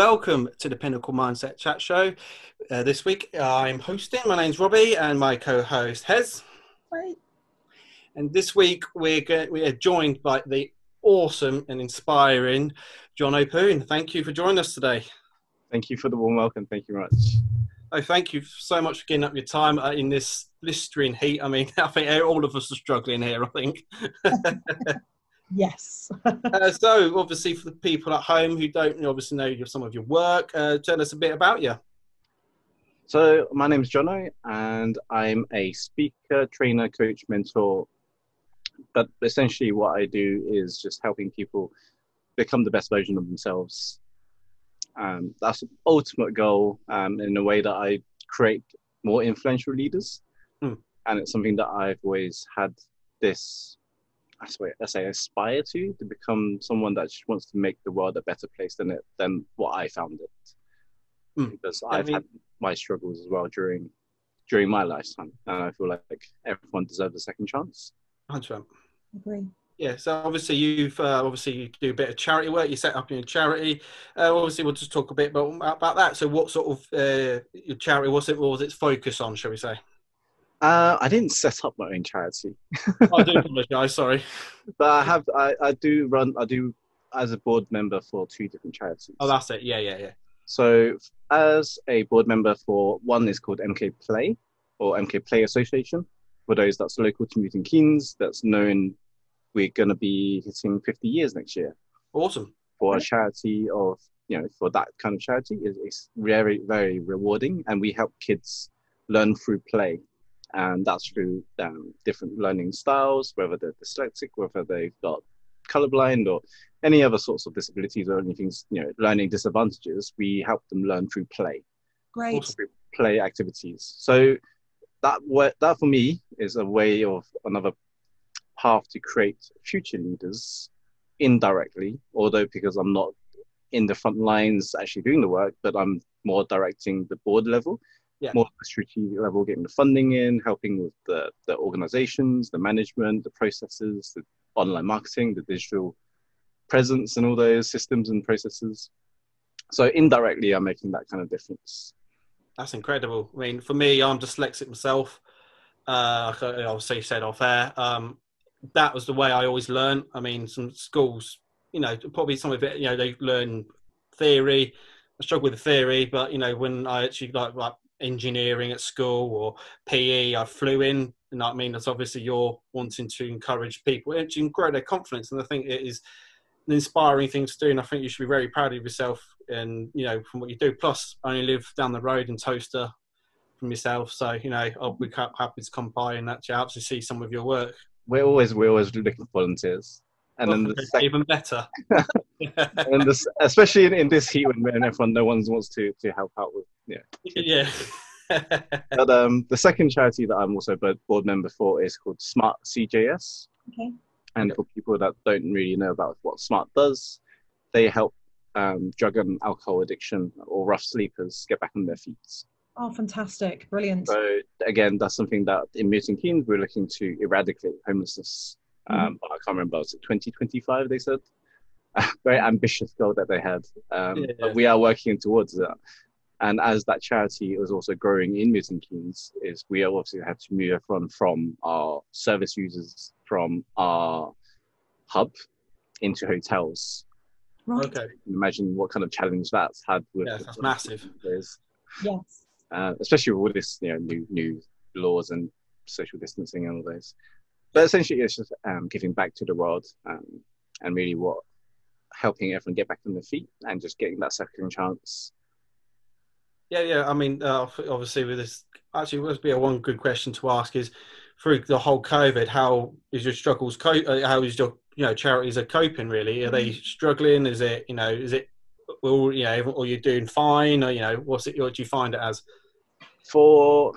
Hello and welcome to the Pinnacle Mindset Chat Show. Uh, this week I'm hosting. My name's Robbie and my co-host Hez. Hi. And this week we're go- we are joined by the awesome and inspiring Jono Poon. Thank you for joining us today. Thank you for the warm welcome. Thank you very much. Oh, thank you so much for giving up your time uh, in this blistering heat. I mean, I think all of us are struggling here. I think. Yes. uh, so, obviously, for the people at home who don't obviously know some of your work, uh, tell us a bit about you. So, my name is Jono, and I'm a speaker, trainer, coach, mentor. But essentially, what I do is just helping people become the best version of themselves. Um, that's the ultimate goal um, in a way that I create more influential leaders. Hmm. And it's something that I've always had this I swear, I say aspire to to become someone that just wants to make the world a better place than it than what I found it. Mm. Because I I've mean- had my struggles as well during during my lifetime, and I feel like everyone deserves a second chance. Thanks, man. Agree. Yeah, so obviously you've uh, obviously you do a bit of charity work. You set up your charity. Uh, obviously, we'll just talk a bit about, about that. So, what sort of uh, your charity What's it? What was its focus on? Shall we say? Uh, I didn't set up my own charity, I do apologise. Sorry. but I have I, I do run I do as a board member for two different charities. Oh, that's it. Yeah, yeah, yeah. So, as a board member for one is called MK Play or MK Play Association. For those that's local to Milton Keynes, that's known, we're going to be hitting 50 years next year Awesome. for a charity of, you know, for that kind of charity. It's, it's very, very rewarding. And we help kids learn through play. And that's through um, different learning styles, whether they're dyslexic, whether they've got colorblind or any other sorts of disabilities or anything, you know, learning disadvantages, we help them learn through play, Great. Awesome. through play activities. So that that for me is a way of another path to create future leaders indirectly, although because I'm not in the front lines actually doing the work, but I'm more directing the board level, Yeah. more at the strategic level, getting the funding in, helping with the, the organizations, the management, the processes, the online marketing, the digital presence, and all those systems and processes. So indirectly, I'm making that kind of difference. That's incredible. I mean, for me, I'm dyslexic myself. Uh, I obviously said off air. Um, that was the way I always learned. I mean, some schools, you know, probably some of it, you know, they learn theory. I struggle with the theory, but you know, when I actually like like engineering at school or PE, I flew in. And I mean, that's obviously you're wanting to encourage people and grow their confidence. And I think it is an inspiring thing to do. And I think you should be very proud of yourself and you know from what you do. Plus, I only live down the road in Towcester from yourself, so you know I'll be happy to come by and actually to see some of your work. We're always we're always looking for volunteers, and then the Okay, second, even better. and this, especially in, in this heat when, when everyone no one wants to to help out with yeah. yeah. But um, the second charity that I'm also board member for is called Smart CJS. Okay. And for people that don't really know about what Smart does, they help um, drug and alcohol addiction or rough sleepers get back on their feet. Oh, fantastic. Brilliant. So again, that's something that in Milton Keynes we're looking to eradicate homelessness. Um, I can't remember, was it 2025 they said? Very ambitious goal that they had. Um, Yeah. But we are working towards that. And as that charity is also growing in Milton Keynes, is we obviously had to move everyone from our service users from our hub into hotels. right. okay. Imagine what kind of challenge that's had with Yes, that's massive. There's Yes. uh, especially with all this, you know, new new laws and social distancing and all those. But essentially, it's just um, giving back to the world um, and really what helping everyone get back on their feet and just getting that second chance. Yeah, yeah. I mean, uh, obviously, with this, actually, would be a one good question to ask is through the whole COVID, how is your struggles? Co- uh, how is your you know charities are coping? Really, are they struggling? Is it you know is it well you know or you're doing fine or you know what's it? What do you find it as? For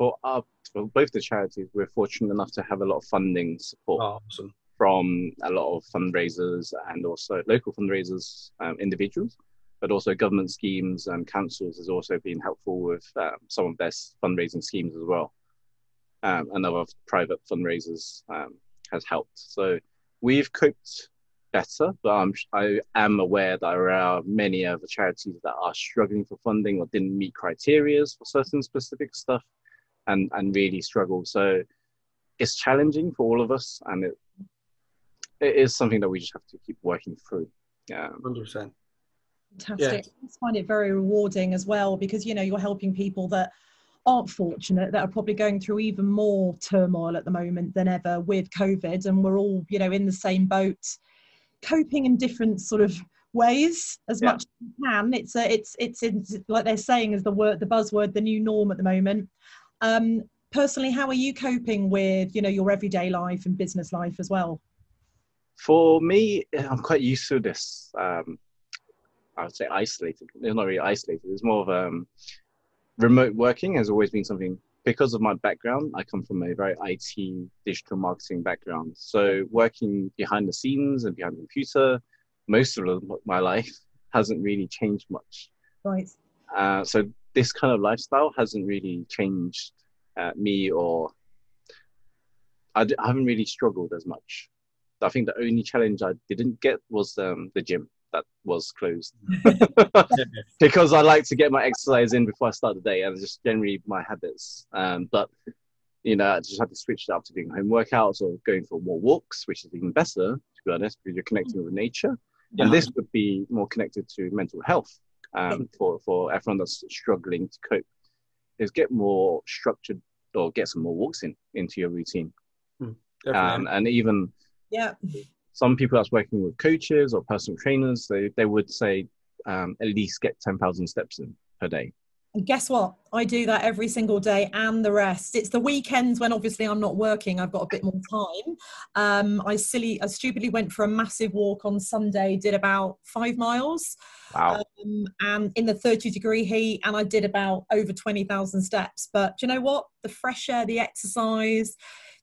for our for both the charities, we're fortunate enough to have a lot of funding support Oh, awesome. from a lot of fundraisers and also local fundraisers, um, individuals, but also government schemes and councils has also been helpful with um, some of their fundraising schemes as well. Um, and other private fundraisers um, has helped. So we've coped better, but I'm, I am aware that there are many other charities that are struggling for funding or didn't meet criteria for certain specific stuff and, and really struggle. So it's challenging for all of us and it, it is something that we just have to keep working through. Yeah. 100%. Fantastic. I just find it very rewarding as well because you know you're helping people that aren't fortunate that are probably going through even more turmoil at the moment than ever with COVID, and we're all you know in the same boat, coping in different sort of ways as Yeah. much as we can. It's a, it's it's it's like they're saying is the word the buzzword the new norm at the moment. Um, personally, how are you coping with you know your everyday life and business life as well? For me, I'm quite used to this. Um, I would say isolated. It's not really isolated. It's more of um, remote working has always been something because of my background. I come from a very IT digital marketing background. So working behind the scenes and behind the computer, most of my life hasn't really changed much. Right. Uh, so this kind of lifestyle hasn't really changed uh, me or I, d- I haven't really struggled as much. I think the only challenge I didn't get was um, the gym that was closed because I like to get my exercise in before I start the day and just generally my habits. Um, but you know, I just had to switch it up to doing home workouts or going for more walks, which is even better to be honest, because you're connecting with nature. Yeah. And this would be more connected to mental health um, for for everyone that's struggling to cope. Is get more structured or get some more walks in into your routine, Definitely. um, and even Yeah. some people that's working with coaches or personal trainers, they, they would say um, at least get 10,000 steps in per day. And guess what? I do that every single day and the rest. It's the weekends when obviously I'm not working, I've got a bit more time. Um, I silly, I stupidly went for a massive walk on Sunday, did about five miles Wow. um, and in the 30 degree heat, and I did about over 20,000 steps. But do you know what? The fresh air, the exercise,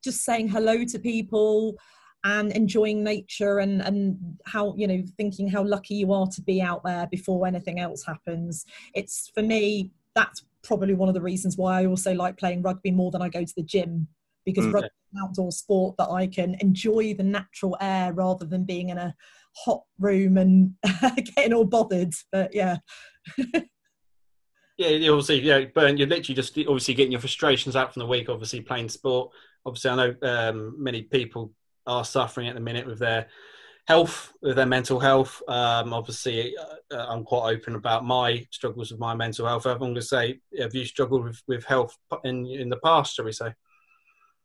just saying hello to people and enjoying nature and and how you know thinking how lucky you are to be out there before anything else happens it's for me that's probably one of the reasons why I also like playing rugby more than I go to the gym because Mm. rugby is an outdoor sport that I can enjoy the natural air rather than being in a hot room and getting all bothered. But yeah, Yeah, obviously, yeah, burn. You're literally just obviously getting your frustrations out from the week. Obviously, playing sport. Obviously, I know um, many people are suffering at the minute with their health, with their mental health. Um, obviously, uh, I'm quite open about my struggles with my mental health. I'm going to say, have you struggled with, with health in in the past? Shall we say?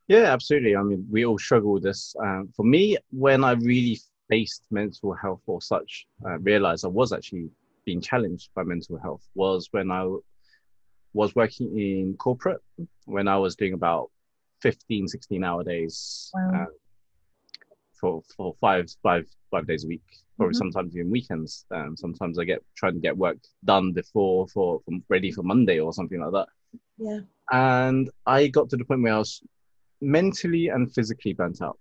Yeah, absolutely. I mean, we all struggle with this. Um, for me, when I really faced mental health or such, uh, realized I was actually being challenged by mental health was when I was working in corporate, when I was doing about 15, 16 hour days Wow. For, for five, five, five days a week, or Mhm. sometimes even weekends. Um, sometimes I get trying to get work done before for, for ready for Monday or something like that yeah, and I got to the point where I was mentally and physically burnt out.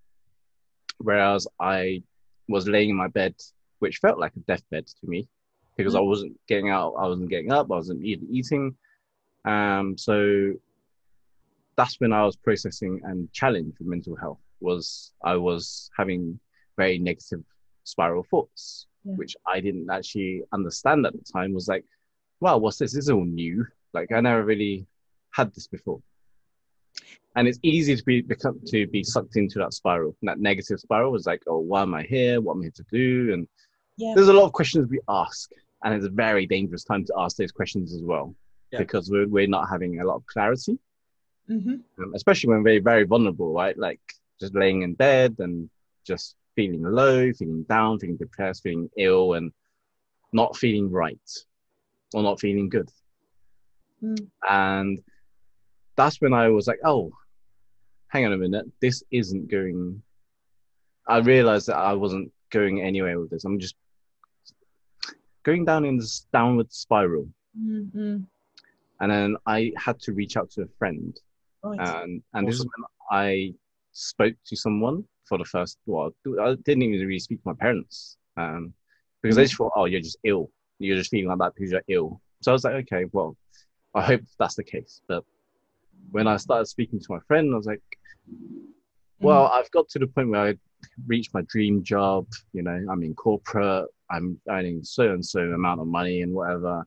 Whereas I was laying in my bed, which felt like a deathbed to me, because I wasn't getting out, I wasn't getting up, I wasn't eat- eating. Um, so that's when I was processing and challenged with mental health. Was I was having very negative spiral thoughts, Yeah. which I didn't actually understand at the time. Was like, wow, what's this? This is all new. Like I never really had this before. And it's easy to be become to be sucked into that spiral. And that negative spiral was like, oh, why am I here? What am I here to do? And yeah, there's a lot of questions we ask, and it's a very dangerous time to ask those questions as well, Yeah. because we're, we're not having a lot of clarity, hmm um, especially when we're very vulnerable, right? Like just laying in bed and just feeling low, feeling down, feeling depressed, feeling ill, and not feeling right or not feeling good. Mm. And that's when I was like, oh, hang on a minute, this isn't going. I realized that I wasn't going anywhere with this. I'm just going down in this downward spiral. hmm And then I had to reach out to a friend. right, And, and this is when I spoke to someone for the first, well, I didn't even really speak to my parents um, because they just thought, oh, you're just ill. You're just feeling like that because you're ill. So I was like, okay, well, I hope that's the case. But when I started speaking to my friend, I was like, well, I've got to the point where I reached my dream job. You know, I'm in corporate. I'm earning so and so amount of money and whatever,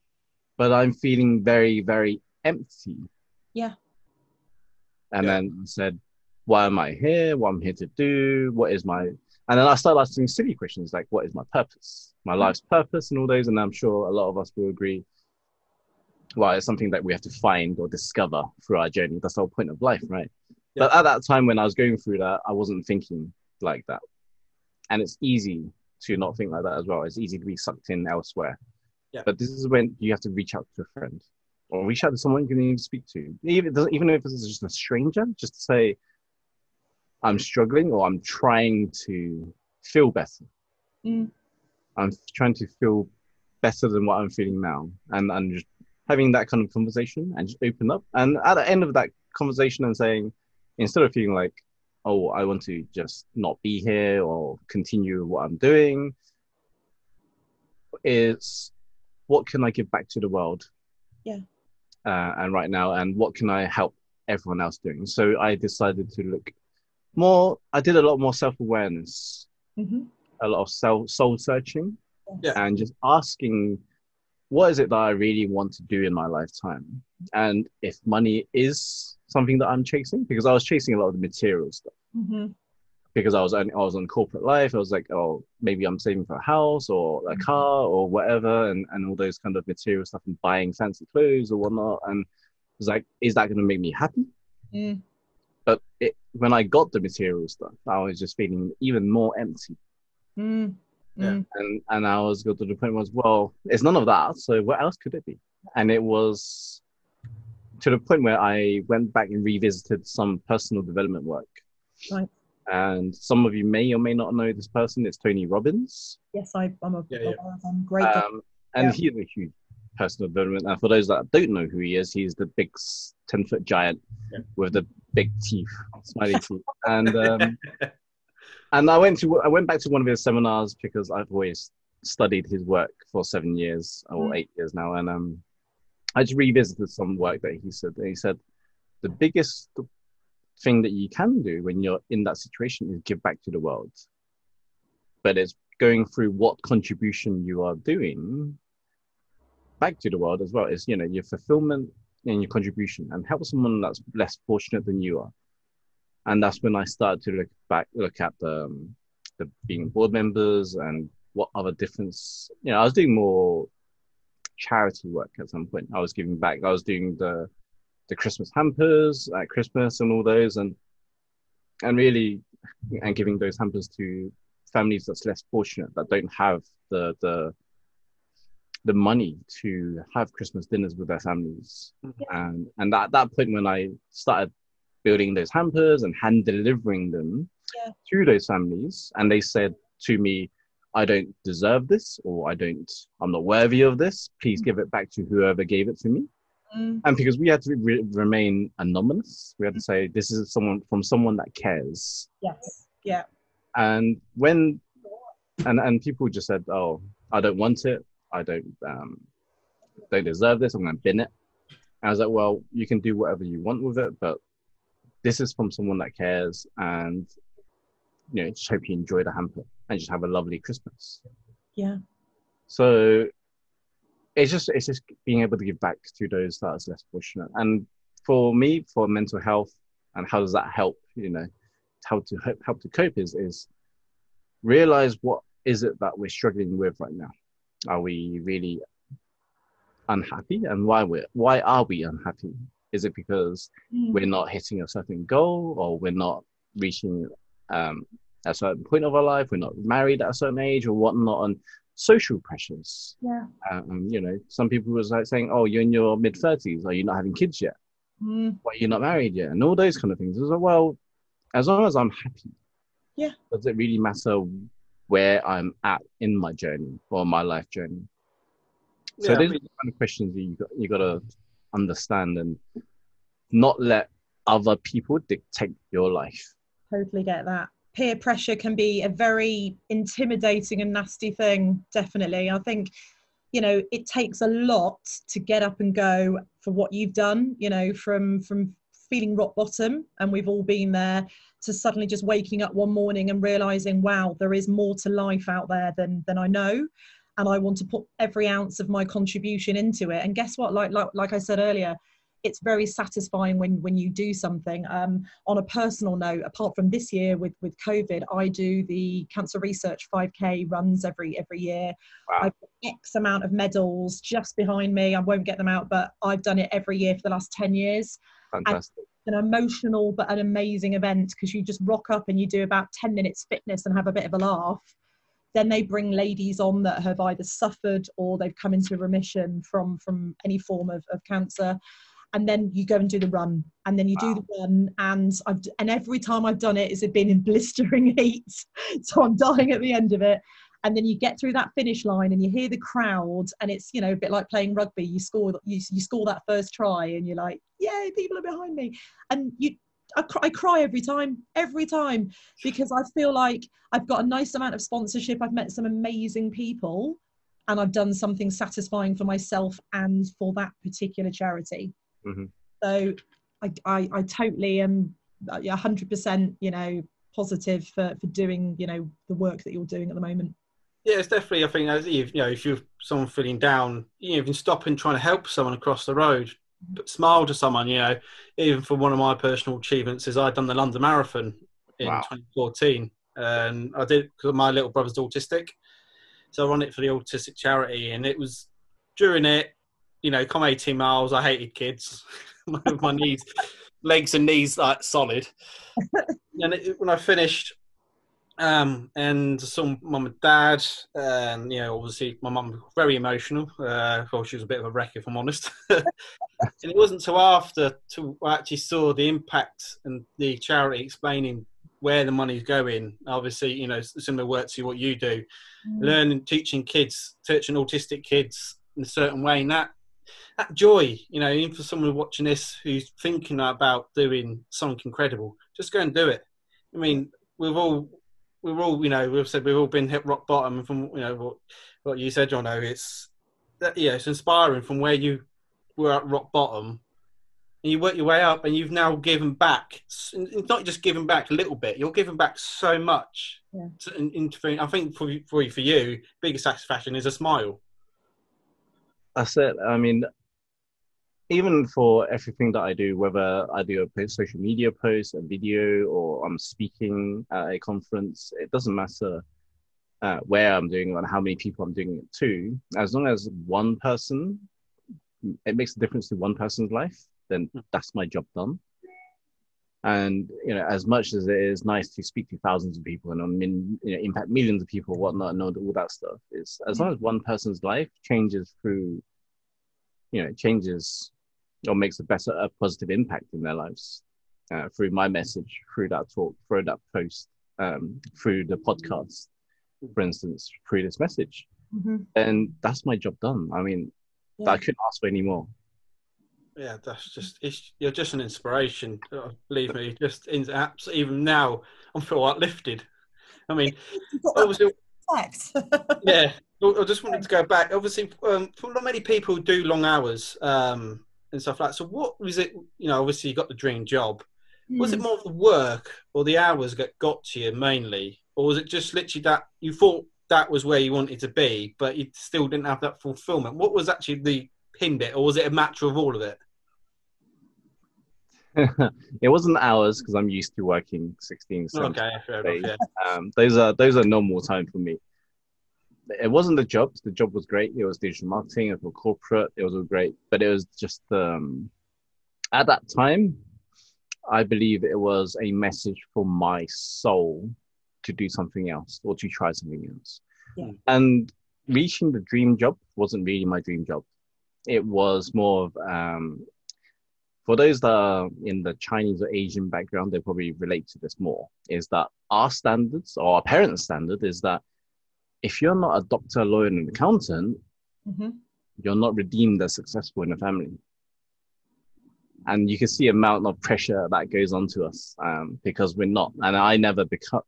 but I'm feeling very, very empty. Yeah. And Yeah. then I said, why am I here? What I'm here to do? What is my and then I started asking silly questions like, what is my purpose? My hmm. life's purpose and all those. And I'm sure a lot of us will agree. Well, it's something that we have to find or discover through our journey. That's the whole point of life, right? But at that time when I was going through that, I wasn't thinking like that. And it's easy to not think like that as well. It's easy to be sucked in elsewhere. Yeah. But this is when you have to reach out to a friend or reach out to someone you can even speak to. Even, even if it's just a stranger, just to say, I'm struggling or I'm trying to feel better. Mm. I'm trying to feel better than what I'm feeling now. And I'm just having that kind of conversation and just open up. And at the end of that conversation and saying, instead of feeling like, oh, I want to just not be here or continue what I'm doing, is what can I give back to the world? Yeah. Uh, and right now, and what can I help everyone else doing? So I decided to look more, I did a lot more self awareness, hmm a lot of self soul searching, Yeah. and just asking, what is it that I really want to do in my lifetime? And if money is something that I'm chasing, because I was chasing a lot of the material stuff hmm because I was on, I was on corporate life. I was like, oh, maybe I'm saving for a house or a car or whatever, and, and all those kind of material stuff and buying fancy clothes or whatnot. And it's like, is that going to make me happy? Mm. But it, when I got the material stuff, I was just feeling even more empty. Mm. Yeah. Mm. And and I was got to the point was, well, it's none of that. So what else could it be? And it was to the point where I went back and revisited some personal development work. Right. And some of you may or may not know this person. It's Tony Robbins. Yes, I, I'm a Yeah, yeah. I'm great. guy. Um, and Yeah. he's a huge personal development. And for those that don't know who he is, he's the big 10 foot giant Yeah. with the big teeth, smiley teeth. And um, and I went to I went back to one of his seminars because I've always studied his work for seven years or Mm. eight years now. And um, I just revisited some work that he said. And he said the biggest thing that you can do when you're in that situation is give back to the world. But it's going through what contribution you are doing back to the world as well. Is you know your fulfillment and your contribution and help someone that's less fortunate than you are. And that's when I started to look back, look at the, um, the being board members and what other difference. You know, I was doing more charity work at some point. I was giving back. I was doing the the Christmas hampers at Christmas and all those, and and really and giving those hampers to families that's less fortunate that don't have the the the money to have Christmas dinners with their families. Mm-hmm. And and at that point when I started building those hampers and hand delivering them Yeah. to those families, and they said to me, I don't deserve this or I don't I'm not worthy of this. Please mm. give it back to whoever gave it to me Mm. and because we had to re- remain anonymous we had to mm-hmm. say this is someone from someone that cares Yes. Yeah. and when and and people just said oh i don't want it i don't um don't deserve this i'm gonna bin it i was like well you can do whatever you want with it but this is from someone that cares and you know just hope you enjoy the hamper and just have a lovely christmas Yeah. so it's just it's just being able to give back to those that is less fortunate. And for me, for mental health and how does that help, you know, how to help, help to cope is is realize what is it that we're struggling with right now. Are we really unhappy and why we're why are we unhappy? Is it because Mm. we're not hitting a certain goal or we're not reaching um, a certain point of our life, we're not married at a certain age or whatnot, and social pressures. Yeah. Um, you know, some people was like saying, "Oh, you're in your mid thirties. Are you not having kids yet? Mm. Why you're not married yet?" And all those kind of things. I was like, well, as long as I'm happy, Yeah. Does it really matter where I'm at in my journey or my life journey? So Yeah, I mean- are the kind of questions you got, you got to understand and not let other people dictate your life. Totally get that. Peer pressure can be a very intimidating and nasty thing, definitely. I think, you know, it takes a lot to get up and go for what you've done, you know, from from feeling rock bottom, and we've all been there, to suddenly just waking up one morning and realizing wow there is more to life out there than than i know. And i want to put every ounce of my contribution into it. And guess what? Like like, like i said earlier it's very satisfying when when you do something. Um, on a personal note apart from this year with with covid i do the cancer research 5k runs every every year. Wow. i've got x amount of medals just behind me. I won't get them out but i've done it every year for the last 10 years. Fantastic an emotional but an amazing event because you just rock up and you do about 10 minutes fitness and have a bit of a laugh. Then they bring ladies on that have either suffered or they've come into remission from from any form of, of cancer. And then you go and do the run and then you wow. do the run and I've and every time I've done it it's been in blistering heat. So I'm dying at the end of it and then you get through that finish line and you hear the crowd and it's you know a bit like playing rugby you score you, you score that first try and you're like yay people are behind me and you I cry, I cry every time, every time, because I feel like I've got a nice amount of sponsorship. I've met some amazing people, and I've done something satisfying for myself and for that particular charity. Mm-hmm. So I, I, I totally am hundred percent, you know, positive for, for doing, you know, the work that you're doing at the moment. Yeah, it's definitely. I think as you know, if you're someone feeling down, you know, you can stop and try to help someone across the road, smile to someone. You know, even for one of my personal achievements is I'd done the London Marathon in wow. 2014, and I did because my little brother's autistic, so I run it for the autistic charity, and it was during it you know, come 18 miles. I hated kids. my knees, legs and knees like solid. and it, when I finished, um, and some mum and dad, and you know, obviously my mum very emotional. Uh, well, she was a bit of a wreck, if I'm honest. and it wasn't until after to I actually saw the impact and the charity explaining where the money's going. Obviously, you know, similar work to what you do, mm. learning, teaching kids, teaching autistic kids in a certain way, and that that joy, you know, even for someone watching this who's thinking about doing something incredible, just go and do it. I mean, we've all, we've all, you know, we've said we've all been hit rock bottom, and from you know what, what you said, John. It's that, yeah, it's inspiring from where you were at rock bottom, and you work your way up, and you've now given back. It's not just giving back a little bit; you're giving back so much. Yeah. To, in, in, I think for for for you, biggest satisfaction is a smile. That's it. I mean, even for everything that I do, whether I do a social media post, a video, or I'm speaking at a conference, it doesn't matter uh, where I'm doing it and how many people I'm doing it to. As long as one person, it makes a difference to one person's life, then hmm. that's my job done. And you know, as much as it is nice to speak to thousands of people and I mean, you know, impact millions of people, whatnot, and all that stuff, is as long as one person's life changes through, you know, changes or makes a better, a positive impact in their lives uh, through my message, through that talk, through that post, um, through the podcast, for instance, through this message, mm-hmm. and that's my job done. I mean, yeah. I couldn't ask for any more yeah, that's just you're just an inspiration. Uh, believe me, just in apps. Even now, I'm feel uplifted. I mean, obviously, yeah. I just wanted to go back. Obviously, um, not many people do long hours um, and stuff like. that. So, what was it? You know, obviously, you got the dream job. Mm. Was it hmm. more of the work or the hours that got to you mainly, or was it just literally that you thought that was where you wanted to be, but you still didn't have that fulfillment? What was actually the pin bit, or was it a matter of all of it? it wasn't hours because I'm used to working 16 okay, days. Enough, yeah. um, those are those are normal time for me. It wasn't the job. The job was great. It was digital marketing. It was corporate. It was all great. But it was just um, at that time, I believe it was a message for my soul to do something else or to try something else. Yeah. And reaching the dream job wasn't really my dream job. It was more of um, for those that are in the Chinese or Asian background, they probably relate to this more. Is that our standards or our parents' standard is that if you're not a doctor, lawyer, and accountant, mm-hmm. you're not redeemed as successful in a family. And you can see the amount of pressure that goes onto us um, because we're not. And I never become.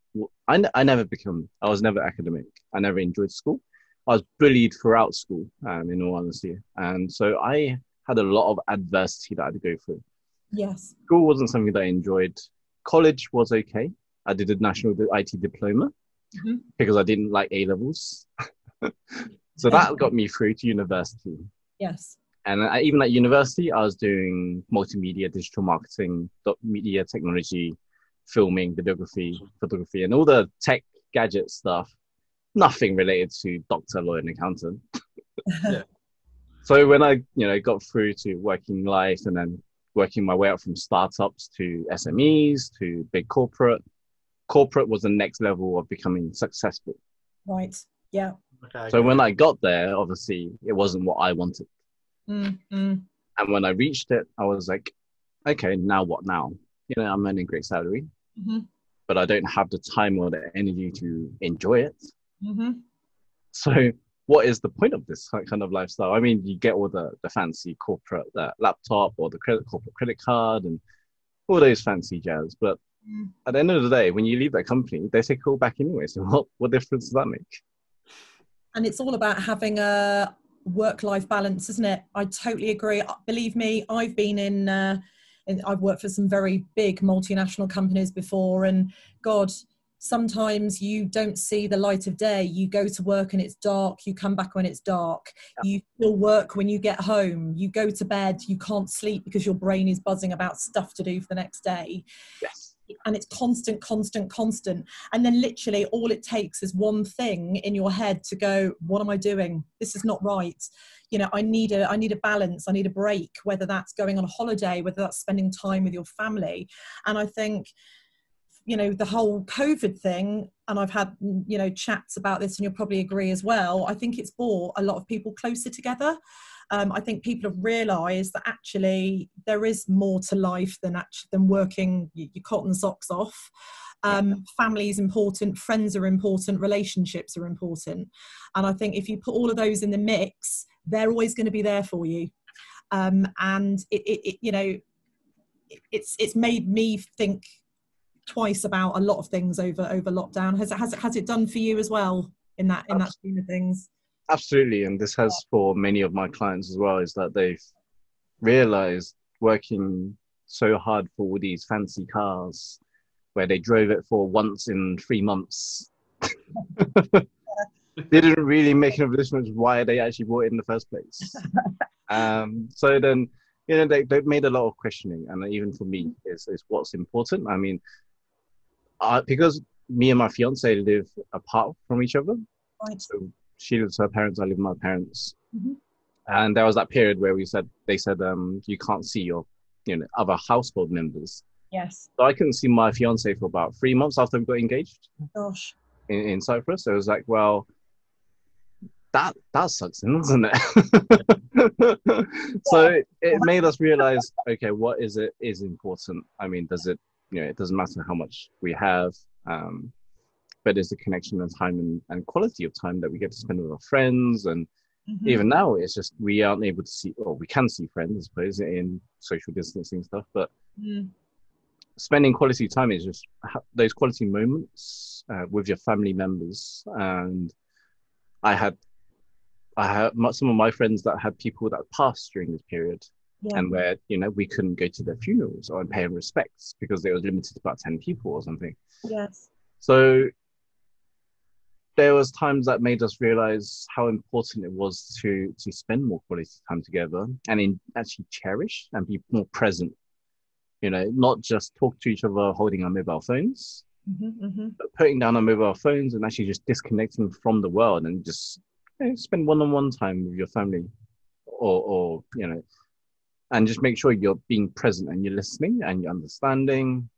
I, I never become. I was never academic. I never enjoyed school. I was bullied throughout school, um, in all honesty. And so I had a lot of adversity that I had to go through. Yes. School wasn't something that I enjoyed. college was okay. I did a national IT diploma Mhm. because I didn't like A levels. so that got me through to university. Yes. And I, even at university, I was doing multimedia, digital marketing, media technology, filming, videography, photography, and all the tech gadget stuff. Nothing related to doctor, lawyer, and accountant. Yeah. So when I, you know, got through to working life and then working my way up from startups to SMEs to big corporate, corporate was the next level of becoming successful. Right. Yeah. Okay. So when I got there, obviously it wasn't what I wanted. Mm, mm. And when I reached it, I was like, okay, now what now? You know, I'm earning great salary, Mhm. but I don't have the time or the energy to enjoy it. Mhm. So what is the point of this kind of lifestyle? I mean, you get all the, the fancy corporate uh, laptop or the credit corporate credit card and all those fancy jazz. But Mm. at the end of the day, when you leave that company, they take it all back anyway. So what, what difference does that make? and it's all about having a work-life balance isn't it i totally agree Uh, believe me i've been in, uh, in i've worked for some very big multinational companies before and god sometimes you don't see the light of day you go to work and it's dark you come back when it's dark you still work when you get home you go to bed you can't sleep because your brain is buzzing about stuff to do for the next day Yes. And it's constant, constant, constant. And then literally all it takes is one thing in your head to go, what am I doing? This is not right. You know, I need a I need a balance, I need a break, whether that's going on a holiday, whether that's spending time with your family. And I think you know the whole covid thing and i've had you know chats about this and you'll probably agree as well i think it's brought a lot of people closer together um, I think people have realised that actually there is more to life than actually than working your cotton socks off. Um, Family is important, friends are important, relationships are important, and I think if you put all of those in the mix, they're always going to be there for you. Um, and it, it, it, you know, it's it's made me think twice about a lot of things over over lockdown. Has it has it has it done for you as well in that in that scheme of things? Absolutely. And this has for many of my clients as well, is that they've realized working so hard for all these fancy cars where they drove it for once in three months. They didn't really make enough difference why they actually bought it in the first place. um, so then, you know, they, they've made a lot of questioning. And even for me, is, is what's important. I mean, uh, because me and my fiance live apart from each other, Right. so she lives with her parents, I live with my parents. Mhm. And there was that period where we said, they said, um, you can't see your, you know, other household members. Yes. So I couldn't see my fiance for about three months after we got engaged Gosh. in, in Cyprus. So it was like, well, that that sucks, then, doesn't it? so it, it made us realize, okay, what is it is important. I mean, does it, you know, it doesn't matter how much we have, um, but it's the connection and time and, and quality of time that we get to spend with our friends. And Mhm. even now, it's just we aren't able to see, or we can see friends, I suppose, in social distancing stuff, but Mm. spending quality time is just ha- those quality moments uh, with your family members and i had i had some of my friends that had people that passed during this period Yeah. and where you know we couldn't go to their funerals or pay them respects because they was limited to about 10 people or something yes. so there was times that made us realize how important it was to to spend more quality time together and in actually cherish and be more present. You know not just talk to each other holding our mobile phones hmm hmm but putting down our mobile phones and actually just disconnecting from the world and just you know, spend one-on-one time with your family or or you know and just make sure you're being present and you're listening and you're understanding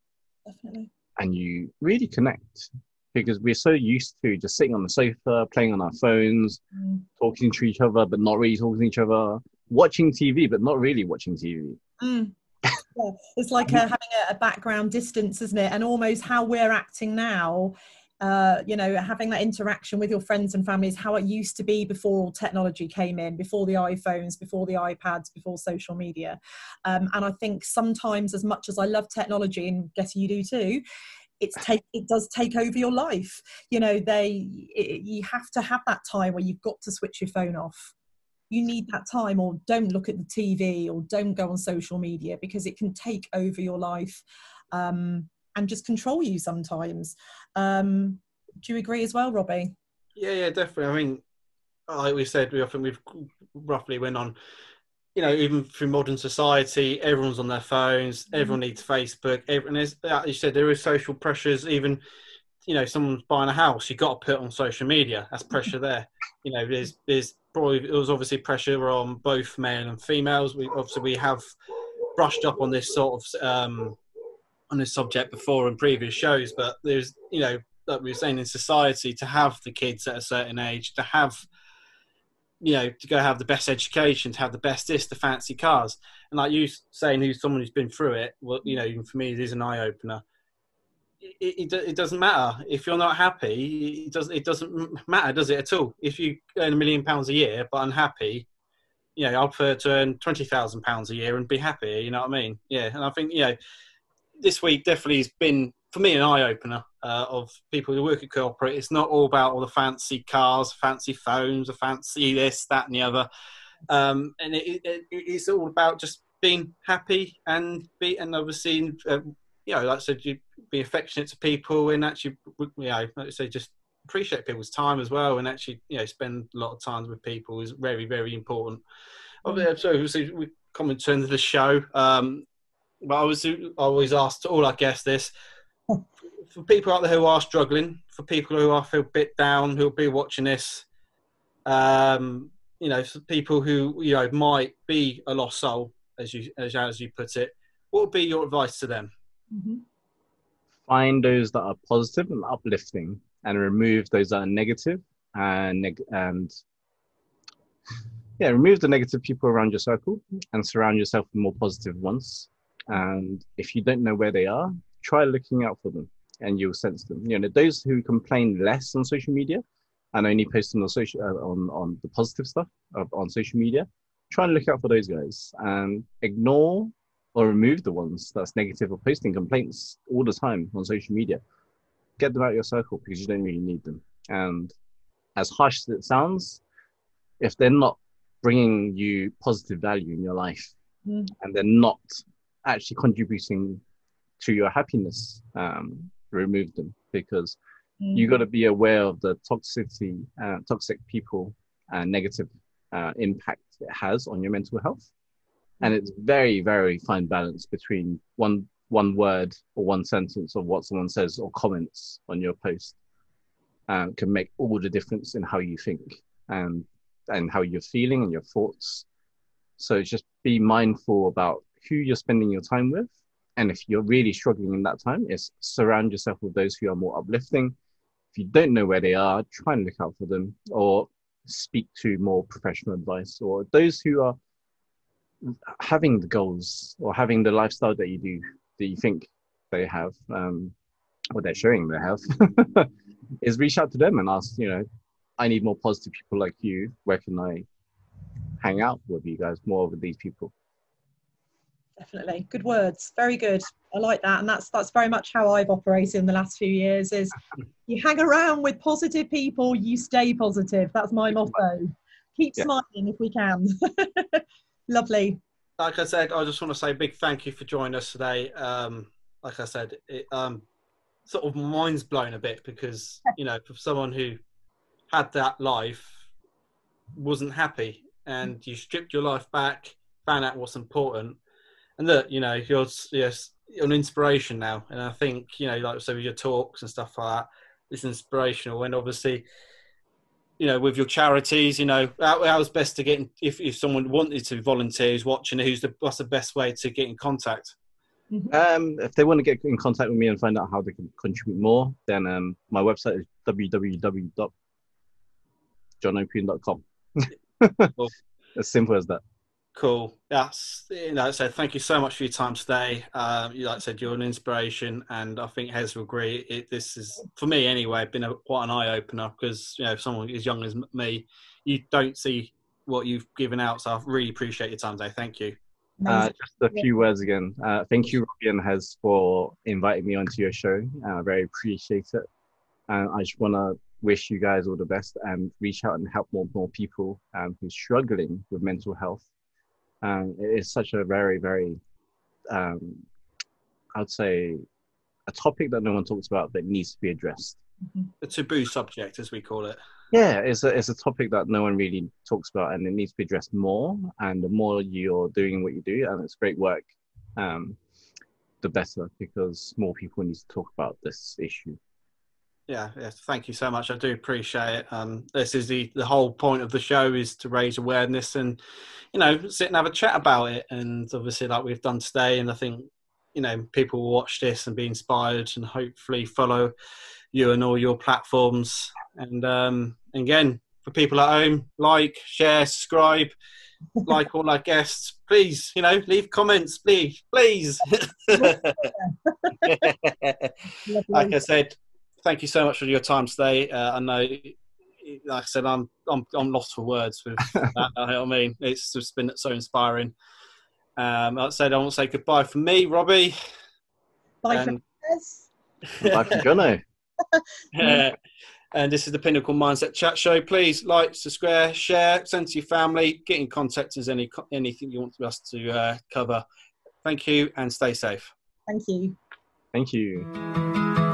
Definitely. and you really connect because we're so used to just sitting on the sofa, playing on our phones, Mm. talking to each other, but not really talking to each other, watching TV, but not really watching TV. Mm. Yeah, It's like uh, having a, a background distance, isn't it? And almost how we're acting now. Uh, you know, having that interaction with your friends and families, how it used to be before all technology came in, before the iPhones, before the iPads, before social media. Um, and I think sometimes, as much as I love technology, and guess you do too, it's take it does take over your life. You know, they it, you have to have that time where you've got to switch your phone off you need that time or don't look at the tv or don't go on social media because it can take over your life um, and just control you sometimes. Um, do you agree as well, Robbie? Yeah, yeah, definitely. I mean, like we said, we often we've roughly went on. You know, even through modern society, everyone's on their phones. Mm-hmm. Everyone needs Facebook. Everyone is, like you said, there is social pressures. Even, you know, someone's buying a house, you've got to put on social media. That's pressure there. You know, there's there's probably it was obviously pressure on both male and females. We obviously we have brushed up on this sort of um, on this subject before in previous shows, but there's you know like we were saying in society to have the kids at a certain age to have you know to go have the best education to have the best this the fancy cars. And like you saying who's someone who's been through it well you know even for me it is an eye opener it, it, it, doesn't matter. If you're not happy it doesn't it doesn't matter does it at all? If you earn a million pounds a year but unhappy you know i'll prefer to earn 20,000 pounds a year and be happy you know what i mean? Yeah and i think you know this week definitely has been for me an eye opener uh, of people who work at corporate. It's not all about all the fancy cars, fancy phones, a fancy this, that, and the other. Um, and it, it, it's all about just being happy and be and obviously uh, you know like I said you be affectionate to people and actually you know like I say just appreciate people's time as well and actually you know spend a lot of time with people is very very important. Mm. So obviously we come in terms of the show. Um, but I was I always asked all our guests this for people out there who are struggling, for people who are feel a bit down, who'll be watching this, um, you know, for people who you know might be a lost soul, as you as, as you put it, what would be your advice to them? Mm-hmm. Find those that are positive and uplifting, and remove those that are negative and neg- and yeah, remove the negative people around your circle and surround yourself with more positive ones. And if you don't know where they are, try looking out for them and you'll sense them. You know, those who complain less on social media and only post on the social uh, on on the positive stuff on social media, try and look out for those guys and ignore or remove the ones that's negative or posting complaints all the time on social media. Get them out of your circle because you don't really need them. And as harsh as it sounds, if they're not bringing you positive value in your life mm. and they're not actually contributing to your happiness, um, remove them because mm. you got to be aware of the toxicity, uh, toxic people, and negative uh, impact it has on your mental health. And it's very, very fine balance between one one word or one sentence of what someone says or comments on your post uh, can make all the difference in how you think and and how you're feeling and your thoughts. So just be mindful about who you're spending your time with and if you're really struggling in that time, is surround yourself with those who are more uplifting. If you don't know where they are, try and look out for them or speak to more professional advice or those who are having the goals or having the lifestyle that you do that you think they have um, or they're showing they have is reach out to them and ask you know i need more positive people like you where can i hang out with you guys more with these people definitely. Good words. Very good. I like that. And that's that's very much how i've operated in the last few years is you hang around with positive people you stay positive. That's my motto. keep yeah. smiling if we can. Lovely. Like i said i just want to say a big thank you for joining us today. Um, like i said it um, sort of mind's blown a bit because you know for someone who had that life wasn't happy and you stripped your life back found out what's important and look, you know, you're yes, you're an inspiration now, and I think you know, like so with your talks and stuff like that, it's inspirational, and obviously. You know, with your charities, you know, how, how's best to get in, if if someone wanted to volunteer, who's watching, who's the what's the best way to get in contact? Mm-hmm. Um, if they want to get in contact with me and find out how they can contribute more, then um, my website is www.jonopoon.com. cool. as simple as that. Cool. Yes. You know, so thank you so much for your time today. Um, like I said, you're an inspiration, and I think Hez will agree. It, this is, for me anyway, been a, quite an eye opener because you know, if someone as young as me, you don't see what you've given out. So I really appreciate your time today. Thank you. Uh, just a few words again. Uh, thank you, Robbie and Hez, for inviting me onto your show. Uh, I very appreciate it. And I just want to wish you guys all the best and reach out and help more more people um, who's struggling with mental health um, it is such a very, very, um, I'd say, a topic that no one talks about that needs to be addressed. The taboo subject, as we call it. Yeah, it's a it's a topic that no one really talks about, and it needs to be addressed more. And the more you're doing what you do, and it's great work, um, the better because more people need to talk about this issue. Yeah, yes, thank you so much. I do appreciate it. Um, this is the the whole point of the show is to raise awareness and, you know, sit and have a chat about it. And obviously, like we've done today, and I think, you know, people will watch this and be inspired and hopefully follow you and all your platforms. And um, again, for people at home, like, share, subscribe, like all our guests. Please, you know, leave comments, please, please. like I said, thank you so much for your time today. Uh, I know, like I said, I'm I'm I'm lost for words with that. you know what I mean? It's just been so inspiring. Um, like I said, I want to say goodbye from me, Robbie. Bye And- for Bye for Jono. Uh, and this is the Pinnacle Mindset Chat Show. Please like, subscribe, share, send to your family, get in contact if any anything you want us to uh, cover. Thank you and stay safe. Thank you. Thank you.